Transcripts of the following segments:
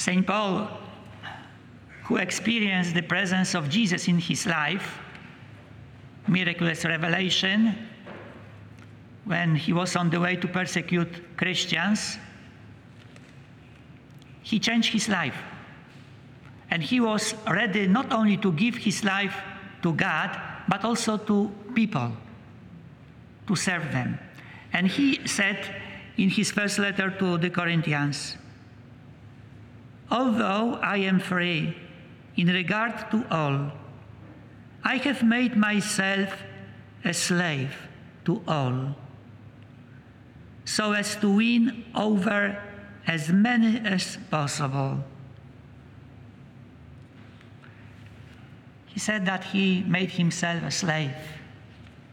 St. Paul, who experienced the presence of Jesus in his life, miraculous revelation, when he was on the way to persecute Christians, he changed his life. And he was ready not only to give his life to God, but also to people, to serve them. And he said in his first letter to the Corinthians, Although I am free in regard to all, I have made myself a slave to all, so as to win over as many as possible. He said that he made himself a slave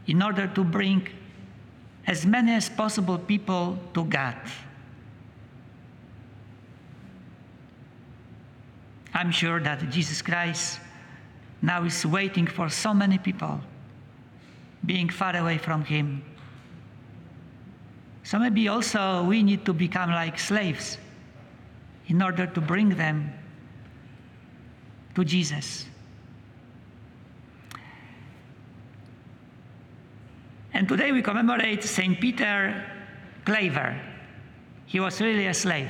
in order to bring as many as possible people to God. I'm sure that Jesus Christ now is waiting for so many people being far away from Him. So maybe also we need to become like slaves in order to bring them to Jesus. And today we commemorate St. Peter Claver. He was really a slave.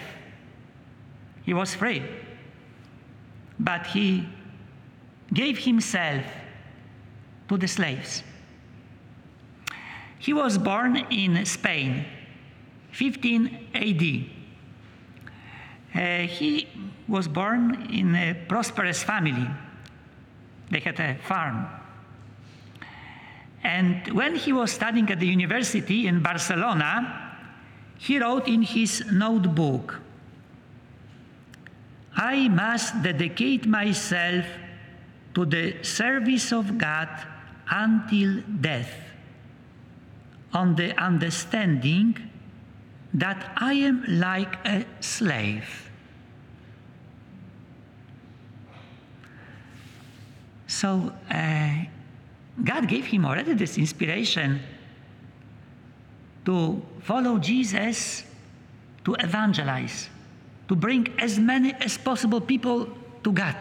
He was free. But he gave himself to the slaves. He was born in Spain, 15 AD. Uh, he was born in a prosperous family. They had a farm. And when he was studying at the university in Barcelona, he wrote in his notebook I must dedicate myself to the service of God until death, on the understanding that I am like a slave. So uh, God gave him already this inspiration to follow Jesus, to evangelize, to bring as many as possible people to God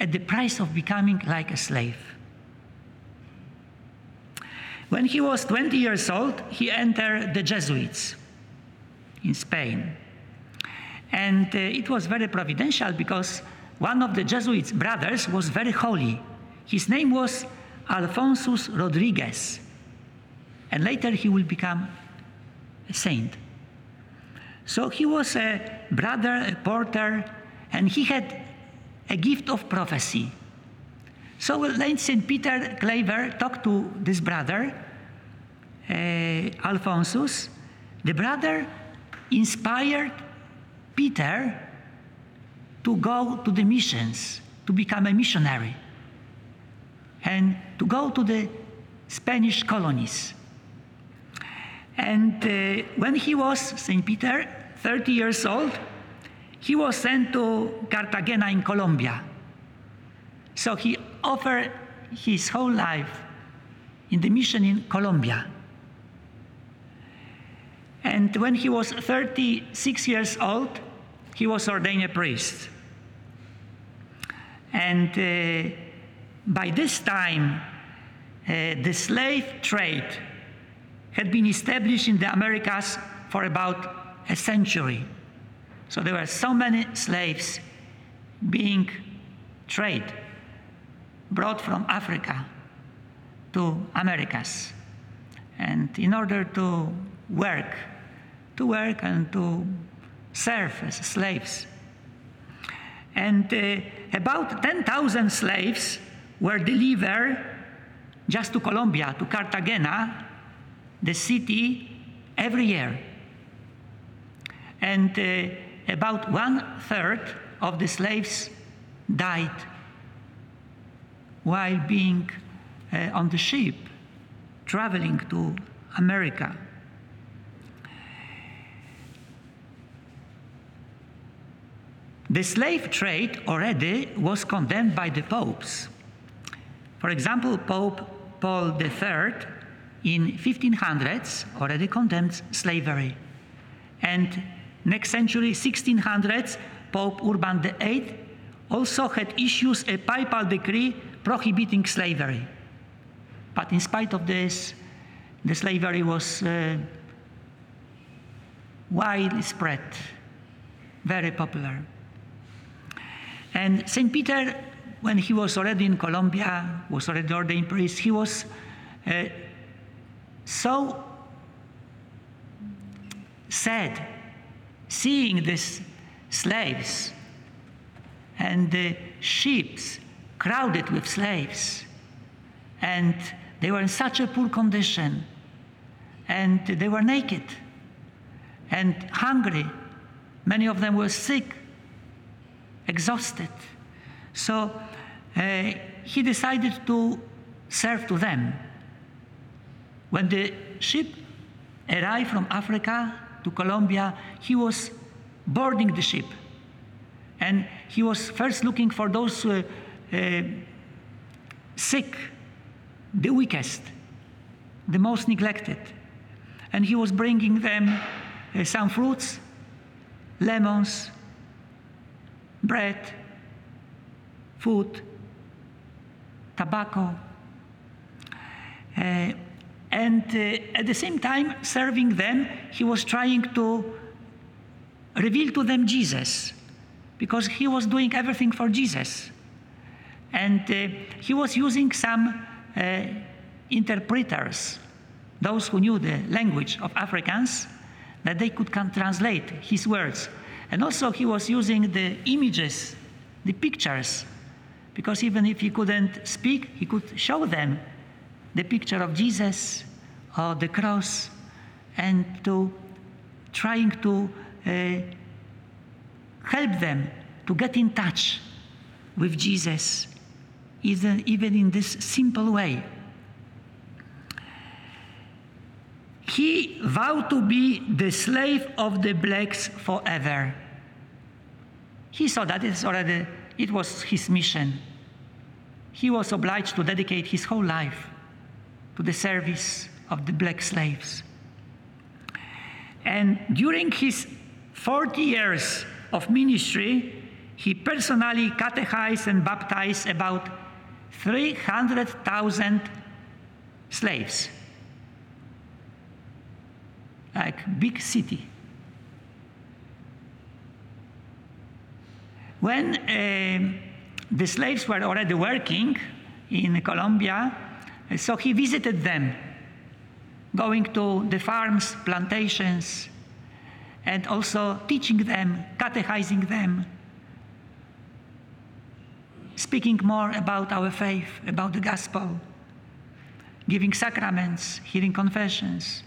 at the price of becoming like a slave. When he was 20 years old, he entered the Jesuits in Spain. And uh, it was very providential because one of the Jesuits' brothers was very holy. His name was Alphonsus Rodriguez. And later he will become a saint. So he was a brother, a porter, and he had a gift of prophecy. So when St. Peter Claver talked to this brother, uh, Alphonsus, the brother inspired Peter to go to the missions, to become a missionary, and to go to the Spanish colonies. And uh, when he was, St. Peter, 30 years old, he was sent to Cartagena in Colombia. So he offered his whole life in the mission in Colombia. And when he was 36 years old, he was ordained a priest. And uh, by this time, uh, the slave trade had been established in the Americas for about a century. So there were so many slaves being traded, brought from Africa to Americas. And in order to work, to work and to serve as slaves. And uh, about 10,000 slaves were delivered just to Colombia, to Cartagena, the city, every year. And uh, about one third of the slaves died while being uh, on the ship traveling to America. The slave trade already was condemned by the popes. For example, Pope Paul III in 1500s already condemned slavery. And next century, 1600s, Pope Urban VIII also had issued a papal decree prohibiting slavery. But in spite of this, the slavery was uh, widely spread, very popular. And St. Peter, when he was already in Colombia, was already ordained priest, he was uh, so sad seeing these slaves and the ships crowded with slaves. And they were in such a poor condition. And they were naked and hungry. Many of them were sick, exhausted. So uh, he decided to serve to them. When the ship arrived from Africa to Colombia, he was boarding the ship. And he was first looking for those uh, uh, sick, the weakest, the most neglected. And he was bringing them uh, some fruits, lemons, bread, food, tobacco. And uh, at the same time, serving them, he was trying to reveal to them Jesus because he was doing everything for Jesus. And uh, he was using some uh, interpreters, those who knew the language of Africans, that they could translate his words. And also, he was using the images, the pictures, because even if he couldn't speak, he could show them the picture of Jesus or the cross and to trying to uh, help them to get in touch with Jesus, even, even in this simple way. He vowed to be the slave of the blacks forever. He saw that it's already, it was his mission. He was obliged to dedicate his whole life to the service of the black slaves. And during his 40 years of ministry, he personally catechized and baptized about 300,000 slaves. Like big city. When uh, the slaves were already working in Colombia, so he visited them, going to the farms, plantations, and also teaching them, catechizing them, speaking more about our faith, about the gospel, giving sacraments, hearing confessions.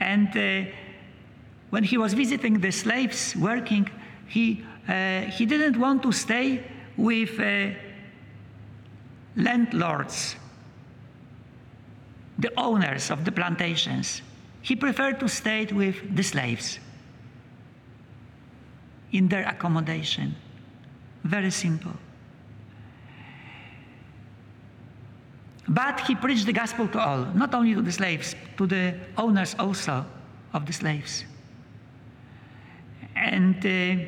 And uh, when he was visiting the slaves working, he, uh, he didn't want to stay with uh, landlords, the owners of the plantations. He preferred to stay with the slaves in their accommodation. Very simple. But he preached the gospel to all, not only to the slaves, to the owners also of the slaves. And uh,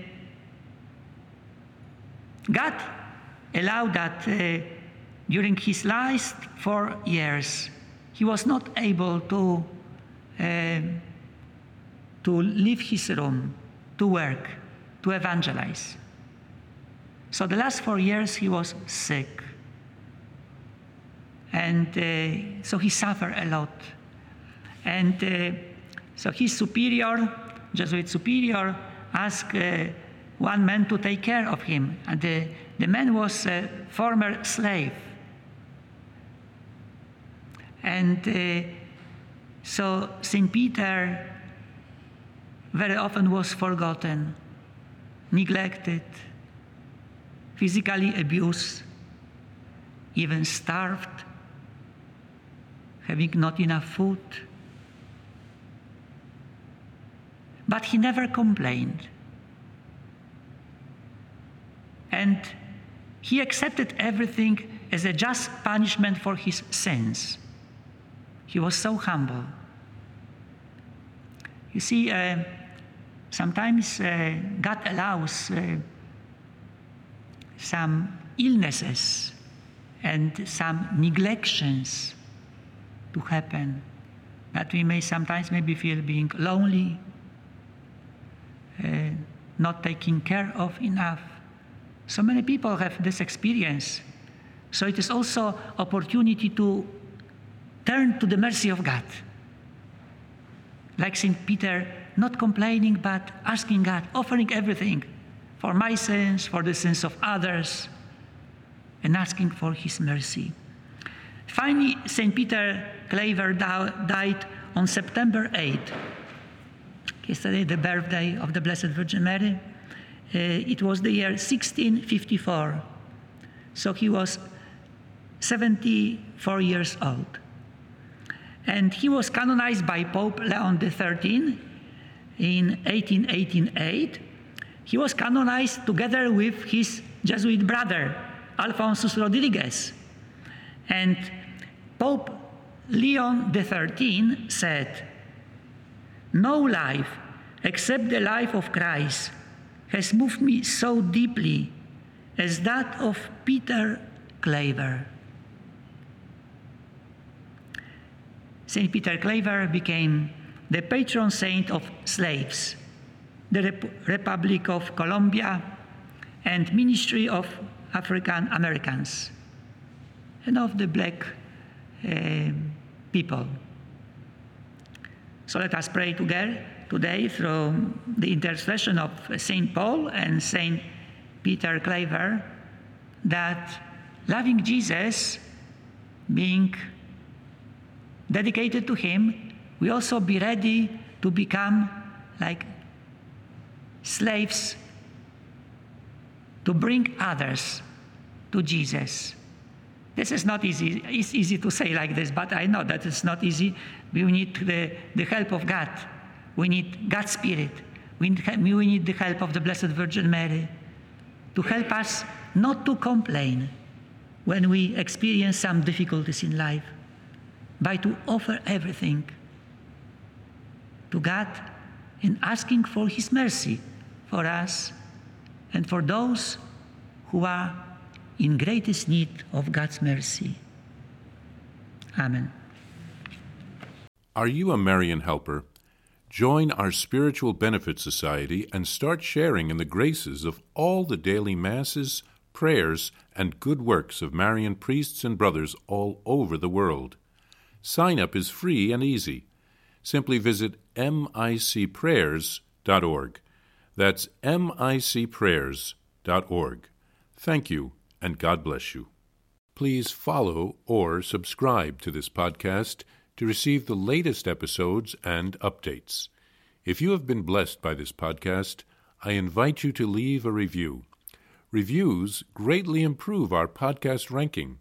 God allowed that uh, during his last four years, he was not able to, uh, to leave his room, to work, to evangelize. So the last four years, he was sick. And uh, so he suffered a lot. And uh, so his superior, Jesuit superior, asked uh, one man to take care of him. And the, the man was a former slave. And uh, so St. Peter very often was forgotten, neglected, physically abused, even starved having not enough food. But he never complained. And he accepted everything as a just punishment for his sins. He was so humble. You see, uh, Sometimes uh, God allows uh, some illnesses and some neglections to happen that we may sometimes maybe feel being lonely, uh, not taken care of enough. So many people have this experience. So it is also opportunity to turn to the mercy of God. Like St. Peter, not complaining, but asking God, offering everything for my sins, for the sins of others, and asking for his mercy. Finally, St. Peter Claver died on September 8. Yesterday, the birthday of the Blessed Virgin Mary. Uh, it was the year 1654. So he was 74 years old. And he was canonized by Pope Leon XIII in 1888. He was canonized together with his Jesuit brother, Alphonsus Rodriguez. And Pope Leon XIII said, No life except the life of Christ has moved me so deeply as that of Peter Claver. St. Peter Claver became the patron saint of slaves, the Rep- Republic of Colombia, and Ministry of African Americans, and of the black uh, people. So let us pray together today through the intercession of St. Paul and St. Peter Claver that loving Jesus, being dedicated to Him, we also be ready to become like slaves to bring others to Jesus. This is not easy. It's easy to say like this, but I know that it's not easy. We need the, the help of God. We need God's Spirit. We need, we need the help of the Blessed Virgin Mary to help us not to complain when we experience some difficulties in life, but to offer everything to God in asking for His mercy for us and for those who are in greatest need of God's mercy. Amen. Are you a Marian helper? Join our Spiritual Benefit Society and start sharing in the graces of all the daily masses, prayers, and good works of Marian priests and brothers all over the world. Sign up is free and easy. Simply visit micprayers.org. That's micprayers.org. Thank you, and God bless you. Please follow or subscribe to this podcast to receive the latest episodes and updates. If you have been blessed by this podcast, I invite you to leave a review. Reviews greatly improve our podcast ranking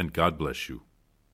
and God bless you.